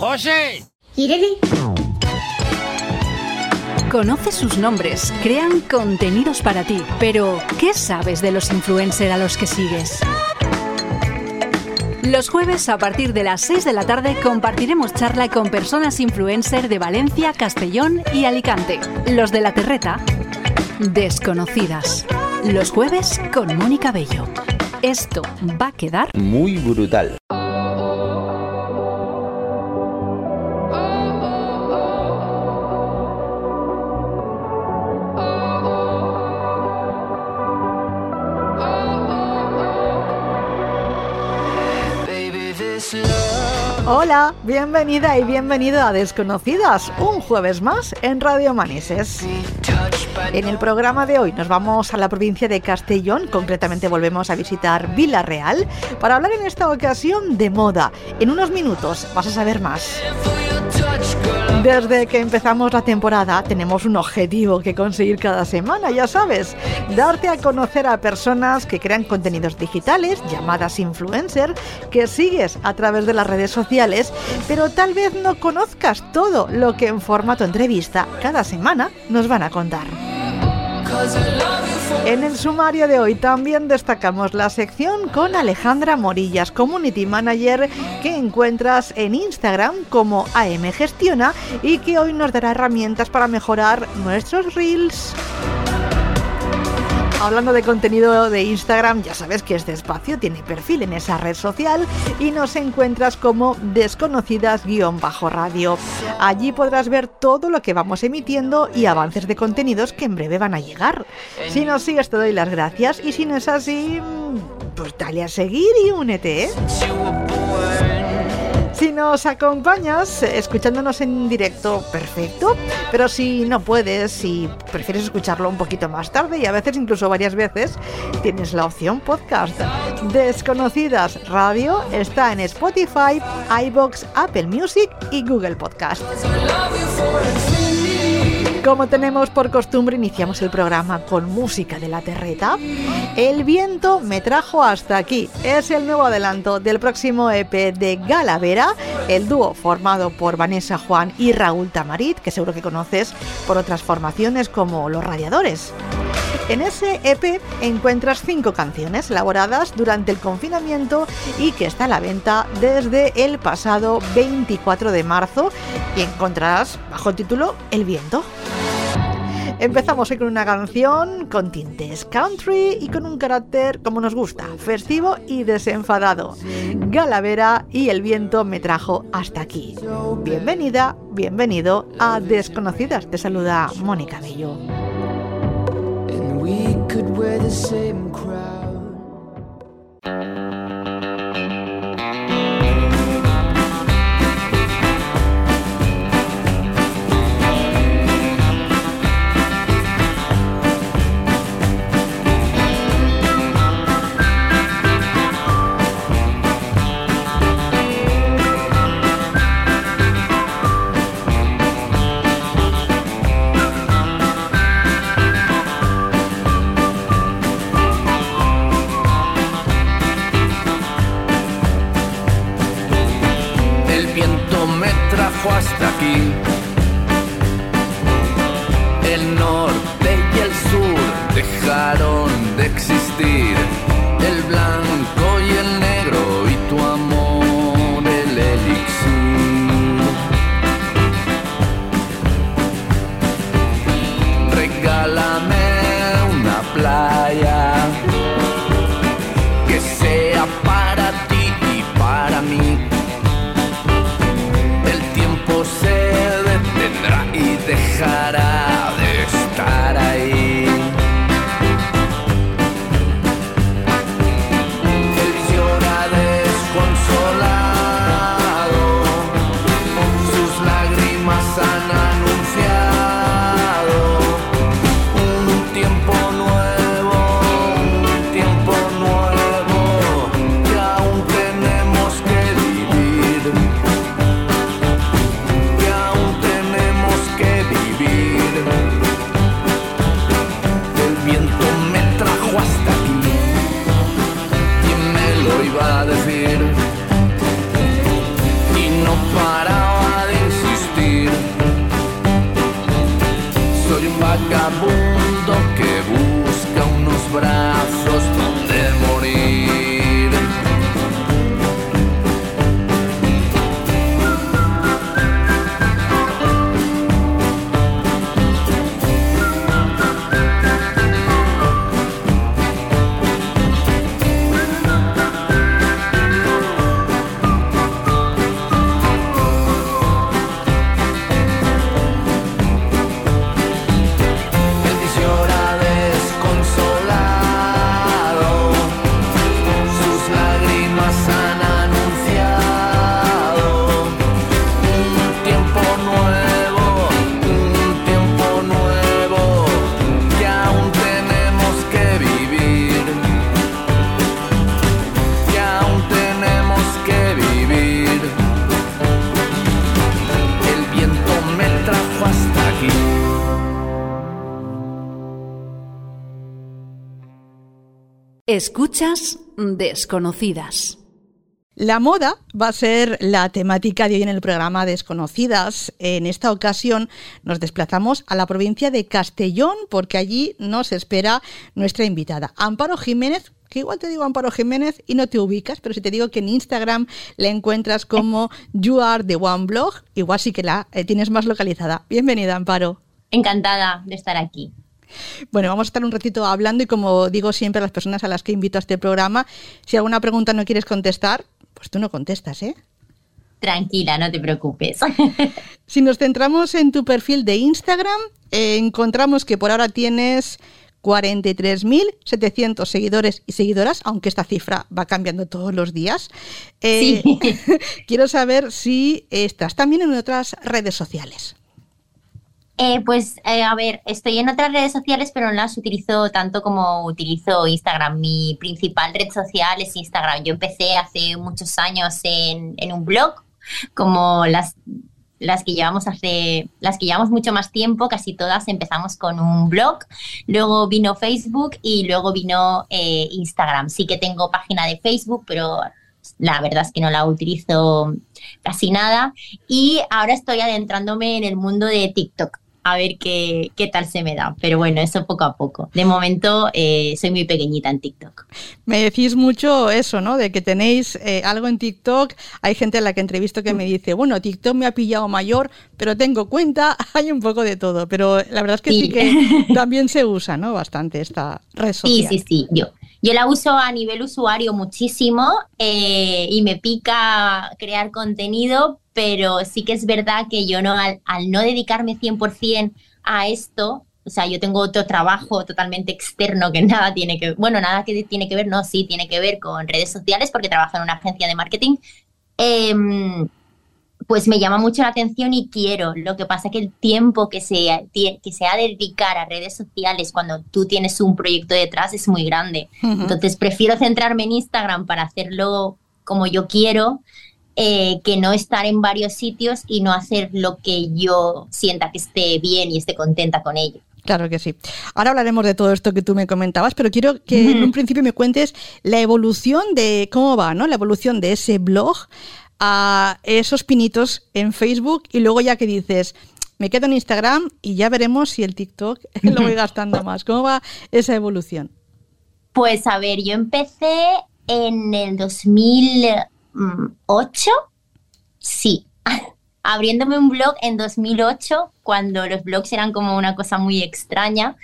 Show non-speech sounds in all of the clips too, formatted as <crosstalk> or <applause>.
¡José! Irene. Conoce sus nombres, crean contenidos para ti, pero ¿qué sabes de los influencers a los que sigues? Los jueves a partir de las 6 de la tarde compartiremos charla con personas influencer de Valencia, Castellón y Alicante. Los de la Terreta, desconocidas. Los jueves con Mónica Bello. Esto va a quedar muy brutal. Hola, bienvenida y bienvenido a Desconocidas, un jueves más en Radio Manises. En el programa de hoy nos vamos a la provincia de Castellón, concretamente volvemos a visitar Vila Real para hablar en esta ocasión de moda. En unos minutos vas a saber más. Desde que empezamos la temporada tenemos un objetivo que conseguir cada semana, ya sabes, darte a conocer a personas que crean contenidos digitales, llamadas influencer, que sigues a través de las redes sociales, pero tal vez no conozcas todo lo que en formato entrevista cada semana nos van a contar. En el sumario de hoy también destacamos la sección con Alejandra Morillas, Community Manager, que encuentras en Instagram como AM Gestiona y que hoy nos dará herramientas para mejorar nuestros reels. Hablando de contenido de Instagram, ya sabes que este espacio tiene perfil en esa red social y nos encuentras como desconocidas-radio. Allí podrás ver todo lo que vamos emitiendo y avances de contenidos que en breve van a llegar. Si nos sigues te doy las gracias y si no es así, pues dale a seguir y únete. ¿eh? Si nos acompañas escuchándonos en directo, perfecto. Pero si no puedes, si prefieres escucharlo un poquito más tarde y a veces incluso varias veces, tienes la opción podcast. Desconocidas Radio está en Spotify, iBox, Apple Music y Google Podcast. Como tenemos por costumbre, iniciamos el programa con música de la terreta. El viento me trajo hasta aquí. Es el nuevo adelanto del próximo EP de Galavera, el dúo formado por Vanessa Juan y Raúl Tamarit, que seguro que conoces por otras formaciones como Los Radiadores. En ese EP encuentras cinco canciones elaboradas durante el confinamiento y que está a la venta desde el pasado 24 de marzo y encontrarás bajo título El viento. Empezamos hoy con una canción con tintes country y con un carácter como nos gusta, festivo y desenfadado. Galavera y el viento me trajo hasta aquí. Bienvenida, bienvenido a Desconocidas. Te saluda Mónica Bello. We could wear the same crown. Escuchas desconocidas. La moda va a ser la temática de hoy en el programa Desconocidas. En esta ocasión nos desplazamos a la provincia de Castellón porque allí nos espera nuestra invitada, Amparo Jiménez, que igual te digo Amparo Jiménez y no te ubicas, pero si te digo que en Instagram la encuentras como <laughs> You Are the One Blog, igual sí que la eh, tienes más localizada. Bienvenida, Amparo. Encantada de estar aquí. Bueno, vamos a estar un ratito hablando y como digo siempre a las personas a las que invito a este programa, si alguna pregunta no quieres contestar, pues tú no contestas, ¿eh? Tranquila, no te preocupes. <laughs> si nos centramos en tu perfil de Instagram, eh, encontramos que por ahora tienes 43.700 seguidores y seguidoras, aunque esta cifra va cambiando todos los días. Eh, <laughs> quiero saber si estás también en otras redes sociales. Eh, pues eh, a ver, estoy en otras redes sociales, pero no las utilizo tanto como utilizo Instagram. Mi principal red social es Instagram. Yo empecé hace muchos años en, un blog, como las, las que llevamos hace, las que llevamos mucho más tiempo, casi todas empezamos con un blog. Luego vino Facebook y luego vino eh, Instagram. Sí que tengo página de Facebook, pero la verdad es que no la utilizo casi nada. Y ahora estoy adentrándome en el mundo de TikTok a ver qué, qué, tal se me da. Pero bueno, eso poco a poco. De momento eh, soy muy pequeñita en TikTok. Me decís mucho eso, ¿no? De que tenéis eh, algo en TikTok. Hay gente a la que entrevisto que me dice, bueno, TikTok me ha pillado mayor, pero tengo cuenta, <laughs> hay un poco de todo. Pero la verdad es que sí, que <laughs> también se usa, ¿no? Bastante esta red social. Sí, sí, sí. Yo, yo la uso a nivel usuario muchísimo eh, y me pica crear contenido, pero sí que es verdad que yo no, al, no dedicarme 100% a esto, o sea, yo tengo otro trabajo totalmente externo que <laughs> nada tiene que bueno, nada que tiene que ver, no, sí, tiene que ver con redes sociales porque trabajo en una agencia de marketing. Em, pues me llama mucho la atención y quiero. Lo que pasa es que el tiempo que se, que se ha de dedicar a redes sociales cuando tú tienes un proyecto detrás es muy grande. Entonces prefiero centrarme en Instagram para hacerlo como yo quiero eh, que no estar en varios sitios y no hacer lo que yo sienta que esté bien y esté contenta con ello. Claro que sí. Ahora hablaremos de todo esto que tú me comentabas, pero quiero que en un principio me cuentes la evolución de cómo va, ¿no? La evolución de ese blog a esos pinitos en Facebook y luego ya que dices, me quedo en Instagram y ya veremos si el TikTok <laughs> lo voy gastando más. ¿Cómo va esa evolución? Pues a ver, yo empecé en el 2008, sí, <laughs> abriéndome un blog en 2008, cuando los blogs eran como una cosa muy extraña.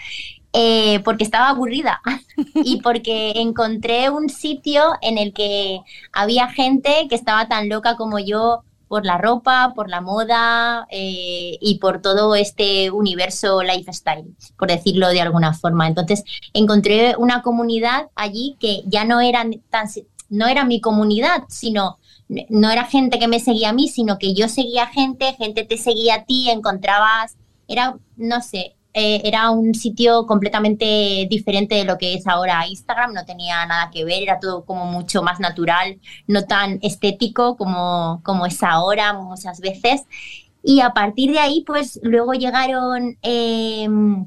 Eh, porque estaba aburrida <laughs> y porque encontré un sitio en el que había gente que estaba tan loca como yo por la ropa, por la moda eh, y por todo este universo lifestyle, por decirlo de alguna forma. Entonces encontré una comunidad allí que ya no eran tan, no era mi comunidad, sino no era gente que me seguía a mí, sino que yo seguía gente, gente te seguía a ti, encontrabas, era, no sé, eh, era un sitio completamente diferente de lo que es ahora Instagram, no tenía nada que ver, era todo como mucho más natural, no tan estético como, como es ahora muchas veces. Y a partir de ahí, pues luego llegaron em,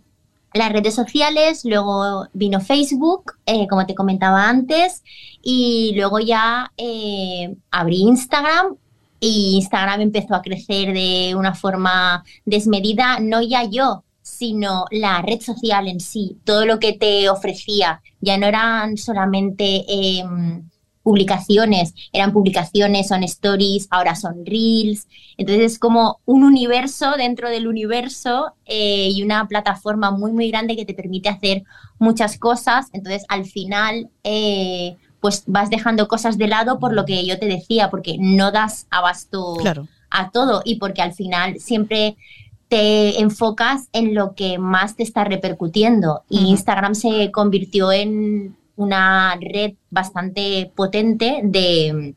las redes sociales, luego vino Facebook, eh, como te comentaba antes, y luego ya eh, abrí Instagram y Instagram empezó a crecer de una forma desmedida, no ya yo, sino la red social en sí, todo lo que te ofrecía. Ya no eran solamente em, publicaciones, eran publicaciones, son stories, ahora son reels. Entonces es como un universo dentro del universo eh, y una plataforma muy, muy grande que te permite hacer muchas cosas. Entonces al final... Eh, pues vas dejando cosas de lado por lo que yo te decía, porque no das abasto a todo y porque al final siempre te enfocas en lo que más te está repercutiendo. Y Instagram se convirtió en una red bastante potente de,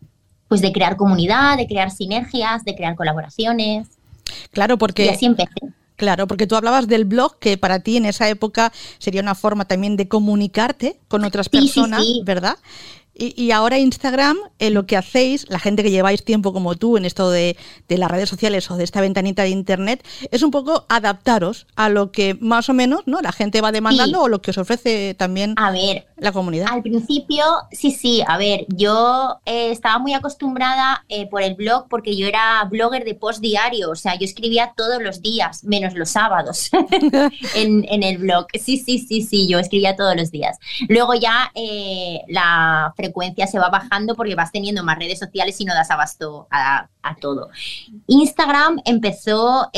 pues de crear comunidad, de crear sinergias, de crear colaboraciones. Claro, porque... Y así empecé. Claro, porque tú hablabas del blog, que para ti en esa época sería una forma también de comunicarte con otras personas, ¿verdad? Y, ahora Instagram, eh, lo que hacéis, la gente que lleváis tiempo como tú en esto de, las redes sociales o de esta ventanita de Internet, es un poco adaptaros a lo que más o menos ¿no? la gente va demandando o lo que os ofrece también a ver, la comunidad. Al principio, sí, sí, a ver, yo eh, estaba muy acostumbrada eh, por el blog porque yo era blogger de post diario, o sea, yo escribía todos los días, menos los sábados <laughs> en, el blog. Sí, sí, sí, sí, yo escribía todos los días. Luego ya eh, la frecuencia se va bajando porque vas teniendo más redes sociales y no das abasto a, a todo. Instagram empezó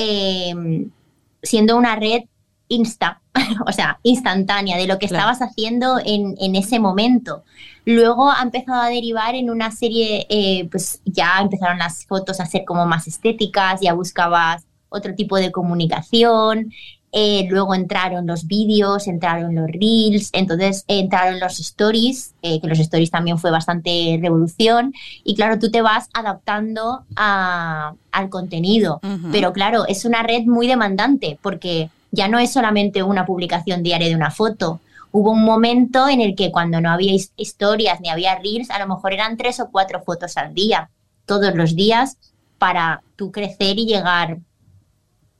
siendo una red insta, <laughs> o sea, instantánea de lo que estabas haciendo en, en, ese momento. Luego ha empezado a derivar en una serie, eh, pues ya empezaron las fotos a ser como más estéticas, ya buscabas otro tipo de comunicación, eh, luego entraron los vídeos, entraron los reels, entonces entraron los stories, eh, que los stories también fue bastante revolución. Y claro, tú te vas adaptando al contenido. Pero claro, es una red muy demandante porque ya no es solamente una publicación diaria de una foto. Hubo un momento en el que cuando no había historias ni había reels, a lo mejor eran tres o cuatro fotos al día, todos los días, para tú crecer y llegar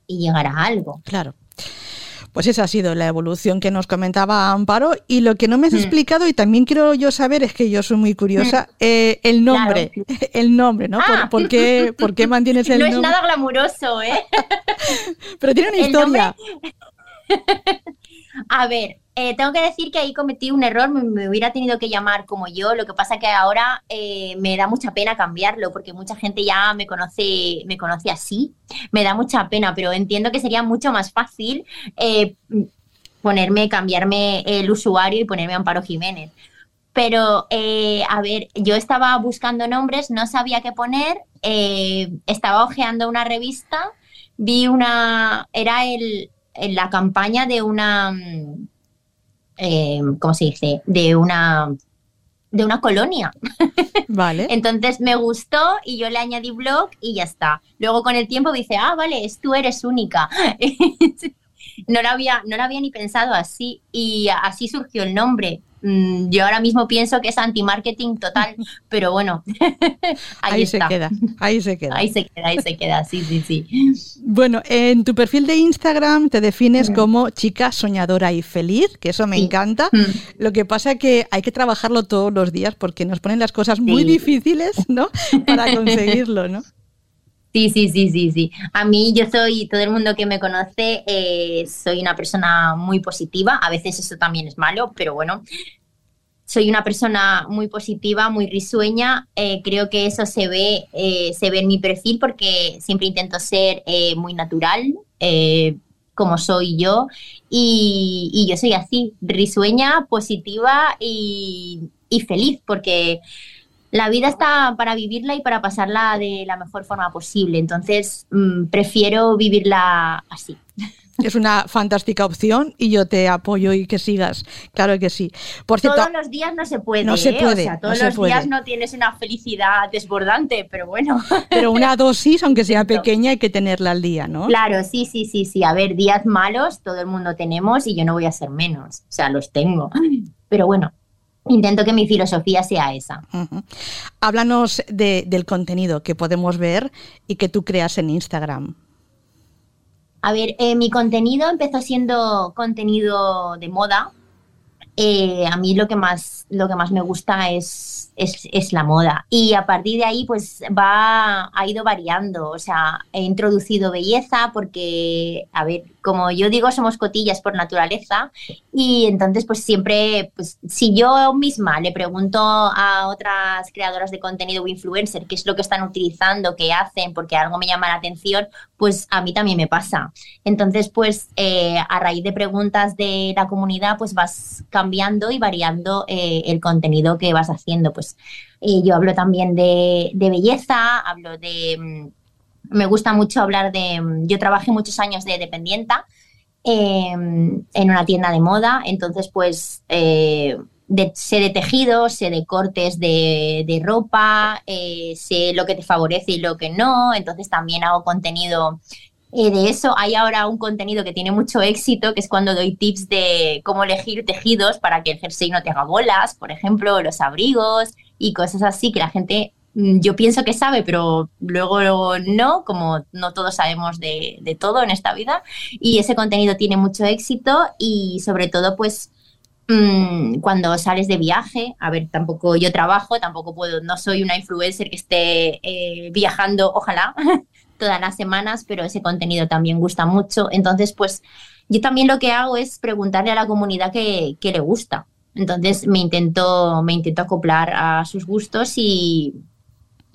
y llegar a algo. Claro. Pues esa ha sido la evolución que nos comentaba Amparo. Y lo que no me has mm. explicado, y también quiero yo saber, es que yo soy muy curiosa, mm. eh, el nombre. <laughs> El nombre, ¿no? ¿Por, ah. qué, ¿Por, qué, mantienes <laughs> el nombre? No es nada glamuroso, ¿eh? <laughs> Pero tiene una historia. A ver, eh, tengo que decir que ahí cometí un error, me, hubiera tenido que llamar como yo, lo que pasa que ahora eh, me da mucha pena cambiarlo porque mucha gente ya me conoce, me conoce así, me da mucha pena, pero entiendo que sería mucho más fácil eh, ponerme, cambiarme el usuario y ponerme Amparo Jiménez. Pero, a ver, yo estaba buscando nombres, no sabía qué poner, estaba hojeando una revista, vi una, era el, la campaña de una mm, eh, ¿cómo se dice? De una de una colonia. <laughs> Vale. Entonces me gustó y yo le añadí blog y ya está. Luego con el tiempo dice, ah, vale, es, tú eres única. <laughs> no, lo había, no lo había ni pensado así y así surgió el nombre. Mm, yo ahora mismo pienso que es anti-marketing total, <laughs> pero bueno, <laughs> ahí, se queda, ahí se queda. Ahí se queda, ahí se queda, sí, sí, sí. Bueno, en tu perfil de Instagram te defines como chica soñadora y feliz, que eso me encanta. Mm. Lo que pasa es que hay que trabajarlo todos los días porque nos ponen las cosas muy difíciles, ¿no? <laughs> Para conseguirlo, ¿no? Sí, sí, sí, sí, sí. A mí yo soy, todo el mundo que me conoce, eh, soy una persona muy positiva. A veces eso también es malo, pero bueno, soy una persona muy positiva, muy risueña. Eh, creo que eso se ve, eh, se ve en mi perfil porque siempre intento ser muy natural, como soy yo. Y, yo soy así, risueña, positiva y, y feliz, porque la vida está para vivirla y para pasarla de la mejor forma posible. Entonces, mm, prefiero vivirla así. Es una fantástica opción y yo te apoyo y que sigas. Claro que sí. Por cierto, todos los días no se puede. No se ¿eh? puede. O sea, todos los días no tienes una felicidad desbordante, pero bueno. <laughs> Pero una dosis, aunque sea pequeña, hay que tenerla al día, ¿no? Claro, sí, sí, sí, sí. A ver, días malos todo el mundo tenemos y yo no voy a ser menos. O sea, los tengo. Pero bueno, intento que mi filosofía sea esa. Háblanos del contenido que podemos ver y que tú creas en Instagram. A ver, eh, mi contenido empezó siendo contenido de moda. Eh, a mí lo que más, lo que más me gusta es es, la moda. Y a partir de ahí, pues va, ha ido variando. O sea, he introducido belleza porque, a ver, como yo digo, somos cotillas por naturaleza. Y entonces, pues siempre, pues si yo misma le pregunto a otras creadoras de contenido o influencer qué es lo que están utilizando, qué hacen, porque algo me llama la atención, pues a mí también me pasa. Entonces, pues eh, a raíz de preguntas de la comunidad, pues vas cambiando y variando eh, el contenido que vas haciendo. Pues y yo hablo también de, belleza, hablo de... Me gusta mucho hablar de... Mm, yo trabajé muchos años de dependienta em, en una tienda de moda, entonces pues... Eh, sé de tejidos, sé de cortes de, ropa, eh, sé lo que te favorece y lo que no, entonces también hago contenido eh, de eso. Hay ahora un contenido que tiene mucho éxito, que es cuando doy tips de cómo elegir tejidos para que el jersey no te haga bolas, por ejemplo, los abrigos, y cosas así que la gente yo pienso que sabe, pero luego no, como no todos sabemos de, todo en esta vida. Y ese contenido tiene mucho éxito y sobre todo, pues mm, cuando sales de viaje, a ver, tampoco yo trabajo, tampoco puedo, no soy una influencer que esté eh, viajando, ojalá, <laughs> todas las semanas, pero ese contenido también gusta mucho. Entonces, pues yo también lo que hago es preguntarle a la comunidad qué, le gusta. Entonces me intento, me intento acoplar a sus gustos y,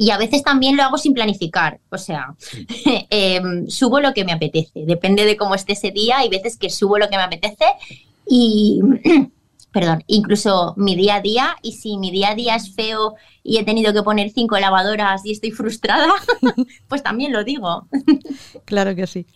y a veces también lo hago sin planificar. O sea, <laughs> em, subo lo que me apetece. Depende de cómo esté ese día. Hay veces que subo lo que me apetece y <clears throat> perdón, incluso mi día a día y si mi día a día es feo y he tenido que poner cinco lavadoras y estoy <laughs> frustrada, pues también lo digo. <laughs> Claro que sí.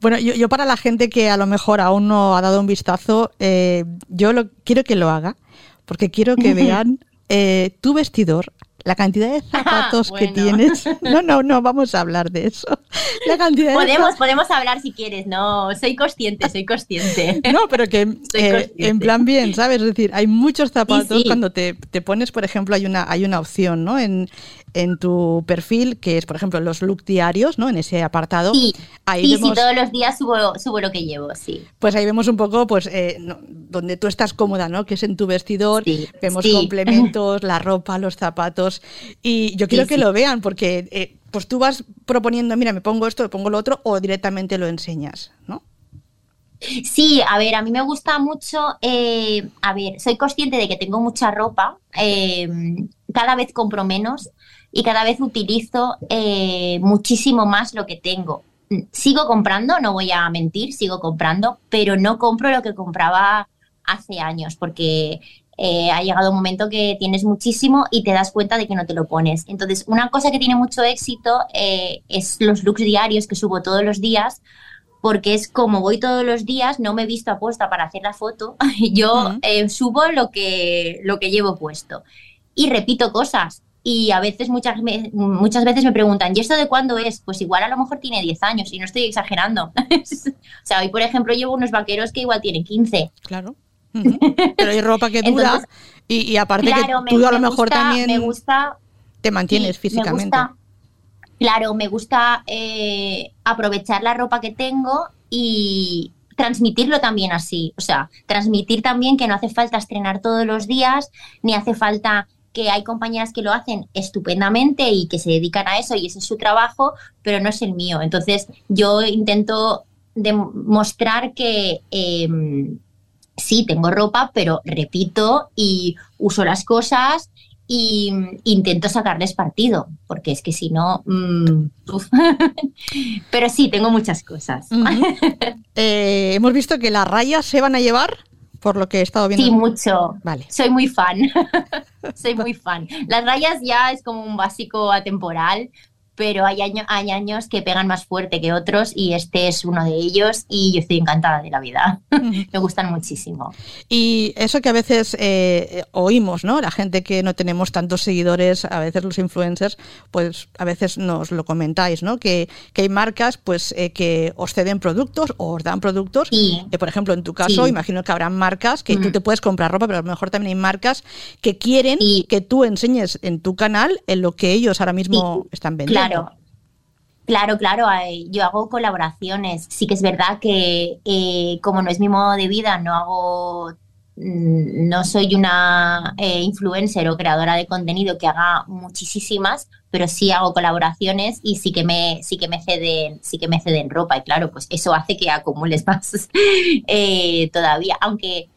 Bueno, yo, para la gente que a lo mejor aún no ha dado un vistazo, eh, yo lo, quiero que lo haga, porque quiero que vean eh, tu vestidor la cantidad de <laughs> zapatos que tienes. No, no, no, vamos a hablar de eso. La cantidad podemos, podemos hablar si quieres, no, soy consciente, soy consciente. <laughs> No, pero que <laughs> eh, en plan bien, ¿sabes? Es decir, hay muchos zapatos cuando te, te, pones, por ejemplo, hay una, hay una opción, ¿no? En, en tu perfil, que es, por ejemplo, los look diarios, ¿no? En ese apartado. Sí, ahí sí, todos los días subo, subo, lo que llevo, sí. Pues ahí vemos un poco, pues, eh, donde tú estás cómoda, ¿no? Que es en tu vestidor, vemos complementos, la <laughs> ropa, los zapatos. Y yo quiero que lo vean, porque eh, pues tú vas proponiendo, mira, me pongo esto, me pongo lo otro, o directamente lo enseñas, ¿no? Sí, a ver, a mí me gusta mucho, eh, a ver, soy consciente de que tengo mucha ropa, cada vez compro menos y cada vez utilizo eh, muchísimo más lo que tengo. Sigo comprando, no voy a mentir, sigo comprando, pero no compro lo que compraba hace años porque eh, ha llegado un momento que tienes muchísimo y te das cuenta de que no te lo pones. Entonces, una cosa que tiene mucho éxito eh, es los looks diarios que subo todos los días, porque es como voy todos los días, no me he visto apuesta para hacer la foto, <laughs> yo subo lo que, lo que llevo puesto. Y repito cosas, y a veces, muchas, muchas veces me preguntan, ¿y esto de cuándo es? Pues igual a lo mejor tiene 10 años y no estoy exagerando. <laughs> o sea, hoy por ejemplo llevo unos vaqueros que igual tienen 15. Claro. Pero hay ropa que dura y, aparte que tú a lo mejor también me gusta, te mantienes físicamente. claro, me gusta eh, aprovechar la ropa que tengo y transmitirlo también así. O sea, transmitir también que no hace falta estrenar todos los días, ni hace falta que hay compañeras que lo hacen estupendamente y que se dedican a eso y ese es su trabajo, pero no es el mío. Entonces yo intento demostrar que em, sí, tengo ropa, pero repito y uso las cosas y intento sacarles partido, porque es que si no... Mm, <laughs> pero sí, tengo muchas cosas. <laughs> Eh, hemos visto que las rayas se van a llevar por lo que he estado viendo. Sí, mucho. Vale. Soy muy fan. <laughs> <laughs> Soy muy fan. Las rayas ya es como un básico atemporal, pero hay, hay años que pegan más fuerte que otros y este es uno de ellos y yo estoy encantada de la vida. <laughs> Me gustan muchísimo. Y eso que a veces eh, oímos, ¿no? La gente que no tenemos tantos seguidores, a veces los influencers, pues a veces nos lo comentáis, ¿no? Que, hay marcas pues eh, que os ceden productos o os dan productos. Sí. Eh, por ejemplo, en tu caso, imagino que habrán marcas que tú te puedes comprar ropa, pero a lo mejor también hay marcas que quieren que tú enseñes en tu canal en lo que ellos ahora mismo están vendiendo. Claro. Claro, claro, yo hago colaboraciones. Sí que es verdad que eh, como no es mi modo de vida, no hago, mm, no soy una eh, influencer o creadora de contenido que haga muchísimas, pero sí hago colaboraciones y sí que me, sí que me ceden, sí que me ceden ropa y claro, pues eso hace que acumules <laughs> más eh, todavía. Aunque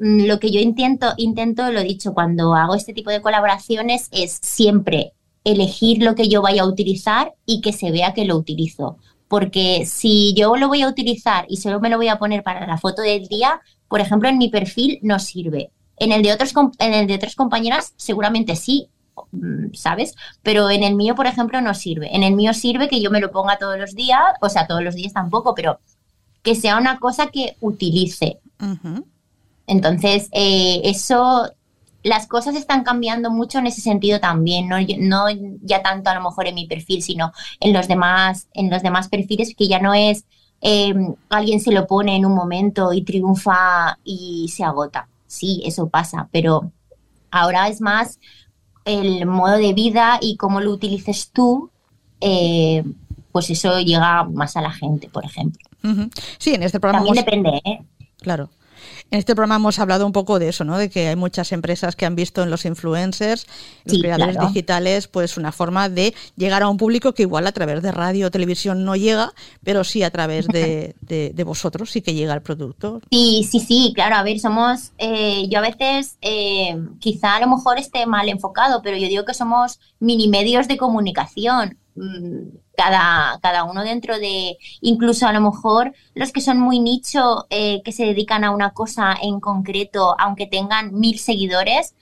mm, lo que yo intento, intento, lo dicho, cuando hago este tipo de colaboraciones es siempre elegir lo que yo vaya a utilizar y que se vea que lo utilizo. Porque si yo lo voy a utilizar y solo me lo voy a poner para la foto del día, por ejemplo, en mi perfil no sirve. En el de, otros, en el de otras compañeras seguramente sí, mm, ¿sabes? Pero en el mío, por ejemplo, no sirve. En el mío sirve que yo me lo ponga todos los días, o sea, todos los días tampoco, pero que sea una cosa que utilice. Entonces, eh, eso las cosas están cambiando mucho en ese sentido también, no, no ya tanto a lo mejor en mi perfil, sino en los demás, en los demás perfiles que ya no es em, alguien se lo pone en un momento y triunfa y se agota. Sí, eso pasa, pero ahora es más el modo de vida y cómo lo utilices tú, eh, pues eso llega más a la gente, por ejemplo. Sí, en este programa. También depende, ¿eh? Claro. En este programa hemos hablado un poco de eso, ¿no? De que hay muchas empresas que han visto en los influencers, los creadores digitales, pues una forma de llegar a un público que igual a través de radio o televisión no llega, pero sí a través de, vosotros sí que llega el producto. Sí, sí, sí, claro. A ver, somos, eh, yo a veces, eh, quizá a lo mejor esté mal enfocado, pero yo digo que somos mini medios de comunicación mm, cada, cada uno dentro de, incluso a lo mejor los que son muy nicho, eh, que se dedican a una cosa en concreto, aunque tengan mil seguidores,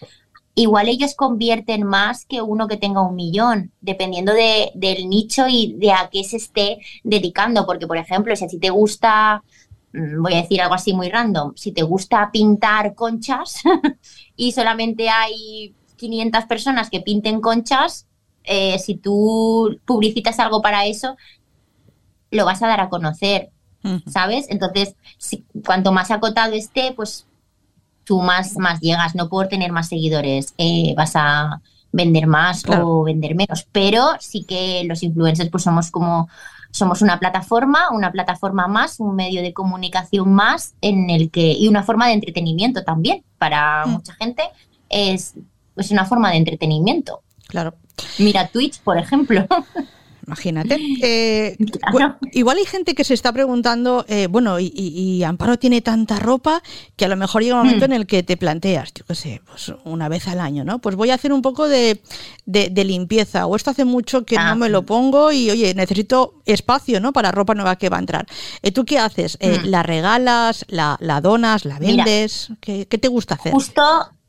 igual ellos convierten más que uno que tenga un millón, dependiendo de, del nicho y de a qué se esté dedicando. Porque, por ejemplo, si a ti te gusta, mm, voy a decir algo así muy random, si te gusta pintar conchas <laughs> y solamente hay 500 personas que pinten conchas, eh, si tú publicitas algo para eso, lo vas a dar a conocer, ¿sabes? Entonces, si, cuanto más acotado esté, pues tú más, más llegas, no por tener más seguidores, eh, vas a vender más o vender menos, pero sí que los influencers pues somos como somos una plataforma, una plataforma más, un medio de comunicación más en el que y una forma de entretenimiento también para mm. mucha gente es, es una forma de entretenimiento. Claro. Mira Twitch, por ejemplo. <laughs> Imagínate. Eh, <laughs> igual hay gente que se está preguntando, eh, bueno, y, Amparo tiene tanta ropa que a lo mejor llega un momento hmm. en el que te planteas, yo qué sé, pues una vez al año, ¿no? Pues voy a hacer un poco de, limpieza, o esto hace mucho que no ah, me lo pongo y, oye, necesito espacio, ¿no? Para ropa nueva que va a entrar. Eh, ¿Tú qué haces? Hmm. ¿La regalas? La, donas? ¿La vendes? ¿Qué, te gusta hacer? Justo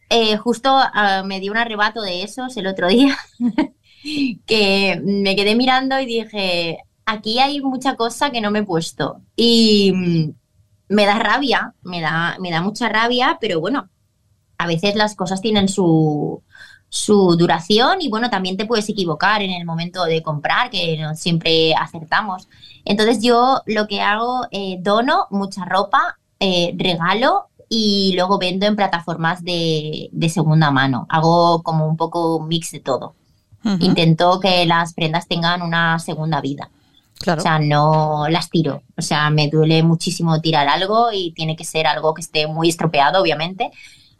eh, justo ah, me dio un arrebato de esos el otro día, <laughs> que me quedé mirando y dije, aquí hay mucha cosa que no me he puesto. Y mm, me da rabia, me da, me da mucha rabia, pero bueno, a veces las cosas tienen su, su duración y bueno, también te puedes equivocar en el momento de comprar, que no siempre acertamos. Entonces yo lo que hago, eh, dono mucha ropa, eh, regalo y luego vendo en plataformas de, segunda mano. Hago como un poco un mix de todo. Intento que las prendas tengan una segunda vida. Claro. O sea, no las tiro. O sea, me duele muchísimo tirar algo y tiene que ser algo que esté muy estropeado, obviamente,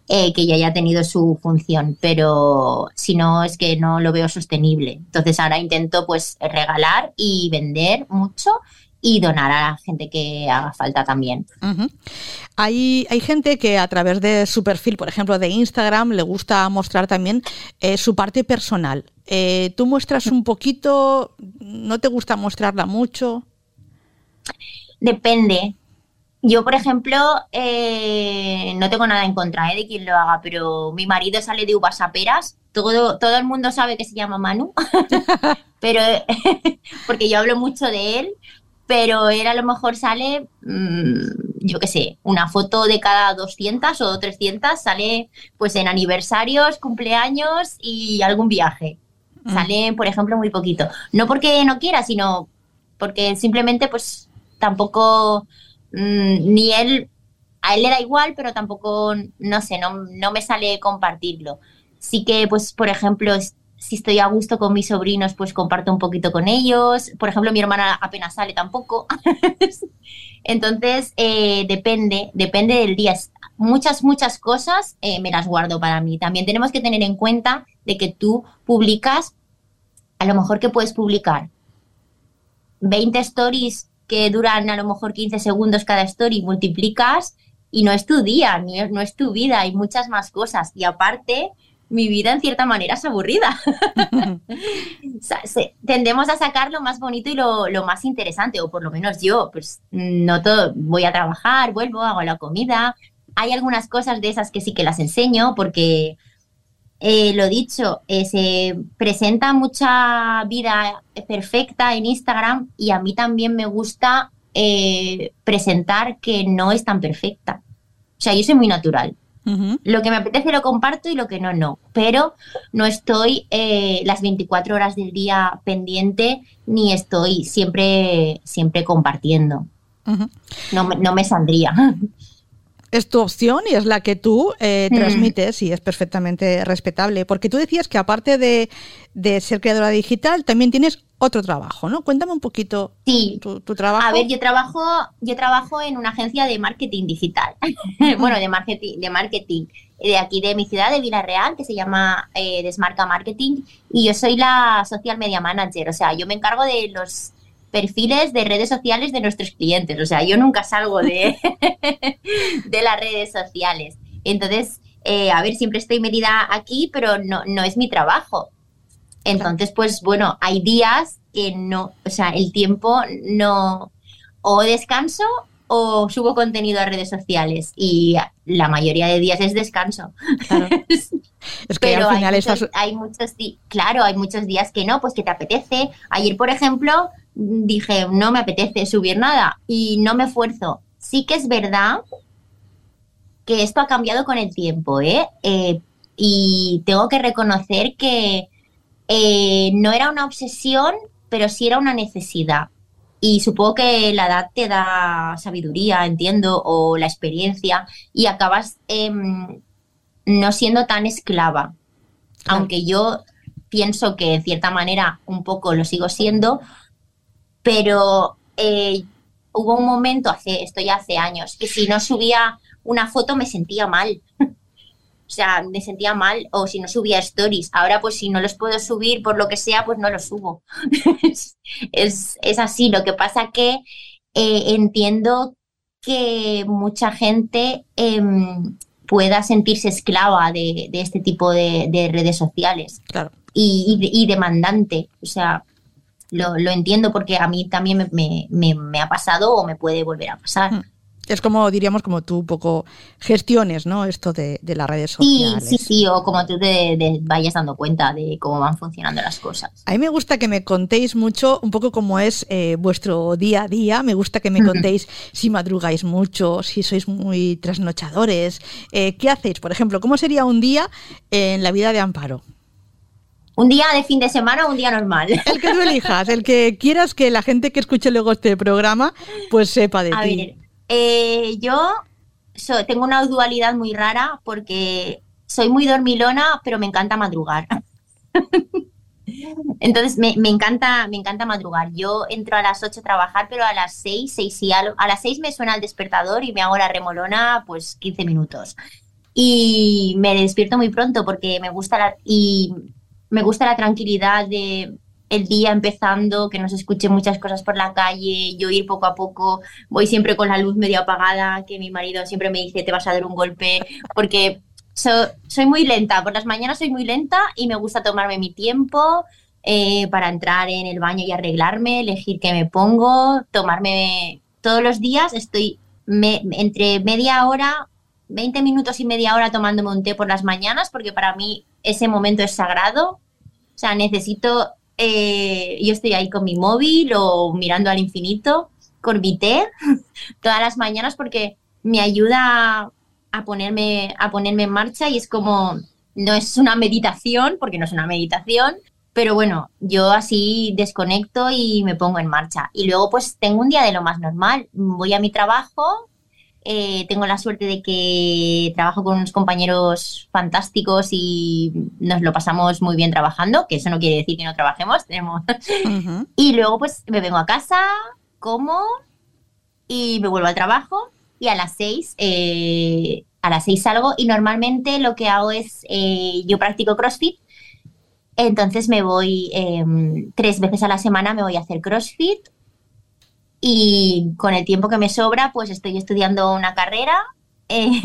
eh, que ya haya tenido su función. Pero si no, es que no lo veo sostenible. Entonces ahora intento pues regalar y vender mucho y donar a la gente que haga falta también. hay, hay, gente que a través de su perfil, por ejemplo, de Instagram, le gusta mostrar también eh, su parte personal. Eh, ¿Tú muestras un poquito? ¿No te gusta mostrarla mucho? Depende. Yo, por ejemplo, eh, no tengo nada en contra de quien lo haga, pero mi marido sale de uvas a peras. Todo, todo el mundo sabe que se llama Manu, <laughs> pero <laughs> porque yo hablo mucho de él, pero él a lo mejor sale, mm, yo qué sé, una foto de cada 200 o 300 sale pues en aniversarios, cumpleaños y algún viaje. Mm. Sale, por ejemplo, muy poquito. No porque no quiera, sino porque simplemente pues tampoco mm, ni él, a él le da igual, pero tampoco, no sé, no, no me sale compartirlo. Sí que, pues, por ejemplo, si estoy a gusto con mis sobrinos, pues comparto un poquito con ellos. Por ejemplo, mi hermana apenas sale tampoco. <laughs> Entonces, eh, depende, depende del día. Muchas, muchas cosas eh, me las guardo para mí. También tenemos que tener en cuenta de que tú publicas, a lo mejor que puedes publicar 20 stories que duran a lo mejor 15 segundos cada story, multiplicas y no es tu día, no es tu vida, hay muchas más cosas. Y aparte, mi vida en cierta manera es aburrida. <laughs> tendemos a sacar lo más bonito y lo, más interesante, o por lo menos yo, pues no todo, voy a trabajar, vuelvo, hago la comida. Hay algunas cosas de esas que sí que las enseño porque, eh, lo dicho, eh, se presenta mucha vida perfecta en Instagram y a mí también me gusta eh, presentar que no es tan perfecta. O sea, yo soy muy natural. Lo que me apetece lo comparto y lo que no, no. Pero no estoy eh, las 24 horas del día pendiente ni estoy siempre, siempre compartiendo. no, no me saldría. <laughs> es tu opción y es la que tú eh, transmites y es perfectamente respetable. Porque tú decías que aparte de, ser creadora digital, también tienes otro trabajo, ¿no? Cuéntame un poquito tu, trabajo. A ver, yo trabajo, yo trabajo en una agencia de marketing digital. <laughs> bueno, de marketing, de marketing de aquí de mi ciudad, de Villarreal, que se llama eh, Desmarca Marketing, y yo soy la social media manager. O sea, yo me encargo de los perfiles de redes sociales de nuestros clientes. O sea, yo nunca salgo de, <laughs> de las redes sociales. Entonces, eh, a ver, siempre estoy medida aquí, pero no, no es mi trabajo. Entonces, pues bueno, hay días que no, o sea, el tiempo no, o descanso o subo contenido a redes sociales y la mayoría de días es descanso. <laughs> Es que Pero al final hay, muchos, hay muchos, claro, hay muchos días que no, pues que te apetece. Ayer, por ejemplo, dije, no me apetece subir nada y no me esfuerzo. Sí que es verdad que esto ha cambiado con el tiempo, ¿eh? eh y tengo que reconocer que eh, no era una obsesión, pero sí era una necesidad. Y supongo que la edad te da sabiduría, entiendo, o la experiencia, y acabas em, no siendo tan esclava. Aunque yo pienso que en cierta manera un poco lo sigo siendo, pero eh, hubo un momento, hace, esto ya hace años, que si no subía una foto me sentía mal. <laughs> o sea, me sentía mal o si no subía stories. Ahora pues si no los puedo subir por lo que sea, pues no los subo. <laughs> es, así. Lo que pasa que eh, entiendo que mucha gente em, pueda sentirse esclava de, este tipo de, redes sociales. Claro. Y, demandante. O sea, lo, entiendo porque a mí también me, ha pasado o me puede volver a pasar. Mm es como, diríamos, como tú un poco gestiones, ¿no? Esto de, las redes sociales. Sí, sí, sí, o como tú te, vayas dando cuenta de cómo van funcionando las cosas. A mí me gusta que me contéis mucho, un poco cómo es eh, vuestro día a día. Me gusta que me contéis si madrugáis mucho, si sois muy trasnochadores. Eh, ¿Qué hacéis? Por ejemplo, ¿cómo sería un día en la vida de Amparo? ¿Un día de fin de semana o un día normal? El que tú elijas, el que quieras que la gente que escuche luego este programa pues sepa de <laughs> ti. Eh, yo tengo una dualidad muy rara porque soy muy dormilona, pero me encanta madrugar. <laughs> Entonces me, encanta, me encanta madrugar. Yo entro a las 8 a trabajar, pero a las 6, 6 y a, a las 6 me suena el despertador y me hago la remolona pues 15 minutos. Y me despierto muy pronto porque me gusta la, y me gusta la tranquilidad de el día empezando, que no se escuche muchas cosas por la calle, yo ir poco a poco, voy siempre con la luz medio apagada, que mi marido siempre me dice te vas a dar un golpe, porque soy muy lenta, por las mañanas soy muy lenta y me gusta tomarme mi tiempo eh, para entrar en el baño y arreglarme, elegir qué me pongo, tomarme todos los días, estoy entre media hora, 20 minutos y media hora tomándome un té por las mañanas, porque para mí ese momento es sagrado. O sea, necesito eh, yo estoy ahí con mi móvil o mirando al infinito con mi té <laughs> todas las mañanas porque me ayuda a ponerme, a ponerme en marcha y es como, no es una meditación, porque no es una meditación, pero bueno, yo así desconecto y me pongo en marcha. Y luego pues tengo un día de lo más normal, voy a mi trabajo, eh, tengo la suerte de que trabajo con unos compañeros fantásticos y nos lo pasamos muy bien trabajando, que eso no quiere decir que no trabajemos, tenemos. <laughs> Y luego pues me vengo a casa, como y me vuelvo al trabajo y a las seis, eh, a las seis salgo y normalmente lo que hago es, eh, yo practico CrossFit, entonces me voy em, tres veces a la semana, me voy a hacer CrossFit y con el tiempo que me sobra, pues estoy estudiando una carrera. <laughs> Eh,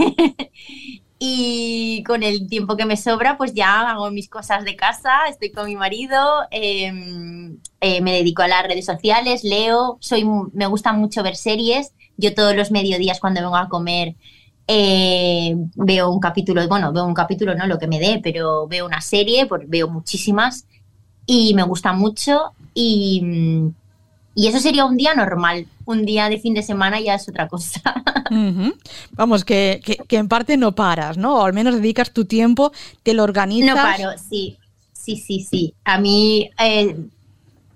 y con el tiempo que me sobra, pues ya hago mis cosas de casa, estoy con mi marido, em, eh, me dedico a las redes sociales, leo, soy, me gusta mucho ver series. Yo todos los mediodías cuando vengo a comer eh, veo un capítulo, bueno, veo un capítulo, no lo que me dé, pero veo una serie, pues veo muchísimas y me gusta mucho y y eso sería un día normal. Un día de fin de semana ya es otra cosa. <laughs> Vamos, que, en parte no paras, ¿no? O al menos dedicas tu tiempo, te lo organizas. No paro, sí. Sí, sí, sí. A mí, eh,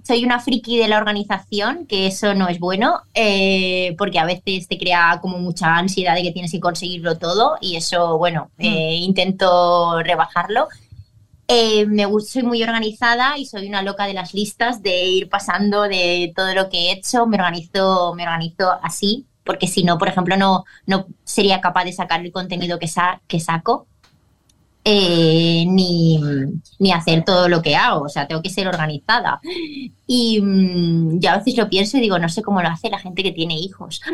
soy una friki de la organización, que eso no es bueno, eh, porque a veces te crea como mucha ansiedad de que tienes que conseguirlo todo y eso, bueno, mm. eh, intento rebajarlo. Eh, me soy muy organizada y soy una loca de las listas, de ir pasando de todo lo que he hecho, me organizo, me organizo así, porque si no, por ejemplo, no, no sería capaz de sacar el contenido que, que saco. Eh, ni, hacer todo lo que hago, o sea, tengo que ser organizada. Y mm, ya a veces lo pienso y digo, no sé cómo lo hace la gente que tiene hijos. <laughs>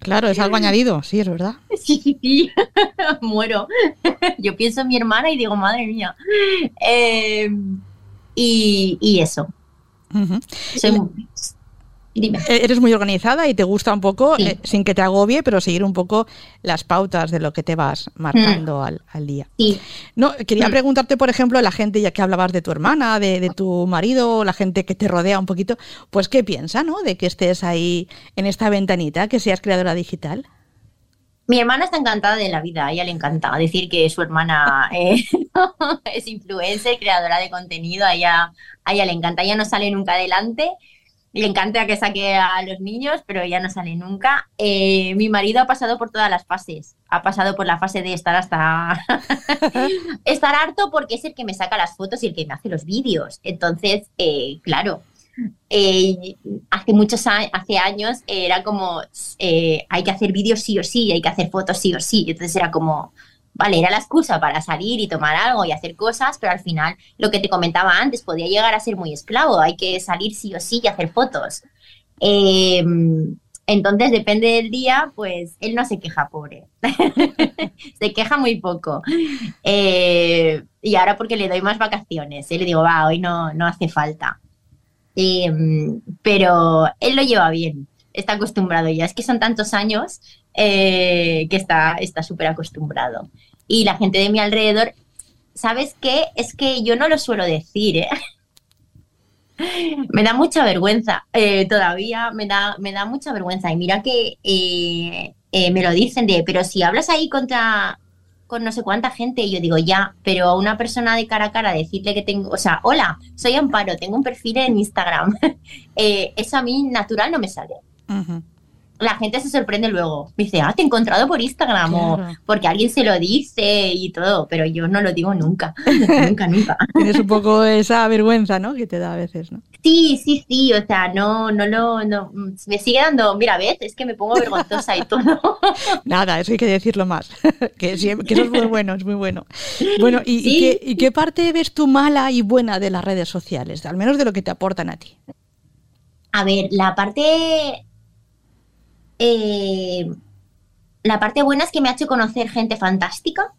Claro, es algo añadido, sí, es verdad. Sí, sí, <laughs> muero. <laughs> Yo pienso en mi hermana y digo, madre mía. Eh, y, eso. Dime. E-, eres muy organizada y te gusta un poco, eh, sin que te agobie, pero seguir un poco las pautas de lo que te vas marcando mm. al, día. Sí. No, quería mm. preguntarte, por ejemplo, la gente, ya que hablabas de tu hermana, de, tu marido, la gente que te rodea un poquito, pues qué piensa, ¿no? De que estés ahí en esta ventanita, que seas creadora digital. Mi hermana está encantada de la vida, a ella le encanta decir que su hermana <laughs> eh, <laughs> es influencer, creadora de contenido, a ella, a ella le encanta, ella no sale nunca adelante le encanta que saque a los niños, pero ya no sale nunca. Eh, mi marido ha pasado por todas las fases. Ha pasado por la fase de estar hasta <laughs> estar harto porque es el que me saca las fotos y el que me hace los vídeos. Entonces, eh, claro, eh, hace muchos hace años era como hay que hacer vídeos sí o sí, hay que hacer fotos sí o sí. Entonces era como vale, era la excusa para salir y tomar algo y hacer cosas, pero al final, lo que te comentaba antes, podía llegar a ser muy esclavo, hay que salir sí o sí y hacer fotos. Em, entonces, depende del día, pues él no se queja, pobre. <laughs> se queja muy poco. Eh, y ahora porque le doy más vacaciones, ¿eh? le digo, va, hoy no, no hace falta. Em, pero él lo lleva bien, está acostumbrado ya. Es que son tantos años eh, que está súper acostumbrado. Y la gente de mi alrededor, ¿sabes qué? Es que yo no lo suelo decir, ¿eh? <laughs> me da mucha vergüenza, eh, todavía me da, me da mucha vergüenza. Y mira que me lo dicen de, pero si hablas ahí contra con no sé cuánta gente, yo digo, ya, pero a una persona de cara a cara decirle que tengo, o sea, hola, soy Amparo, tengo un perfil en Instagram, <laughs> eso a mí natural no me sale la gente se sorprende luego. Me dice, ah, te he encontrado por Instagram o porque alguien se lo dice y todo, pero yo no lo digo nunca, <laughs> nunca, nunca. Tienes un poco esa vergüenza, ¿no? Que te da a veces, ¿no? Sí, sí, sí, o sea, no, no lo, no, me sigue dando, mira, ves, es que me pongo vergonzosa y todo. <laughs> Nada, eso hay que decirlo más, <laughs> que, que eso es muy bueno, es muy bueno. Bueno, ¿y, qué, ¿y qué parte ves tú mala y buena de las redes sociales, al menos de lo que te aportan a ti? A ver, la parte eh, la parte buena es que me ha hecho conocer gente fantástica.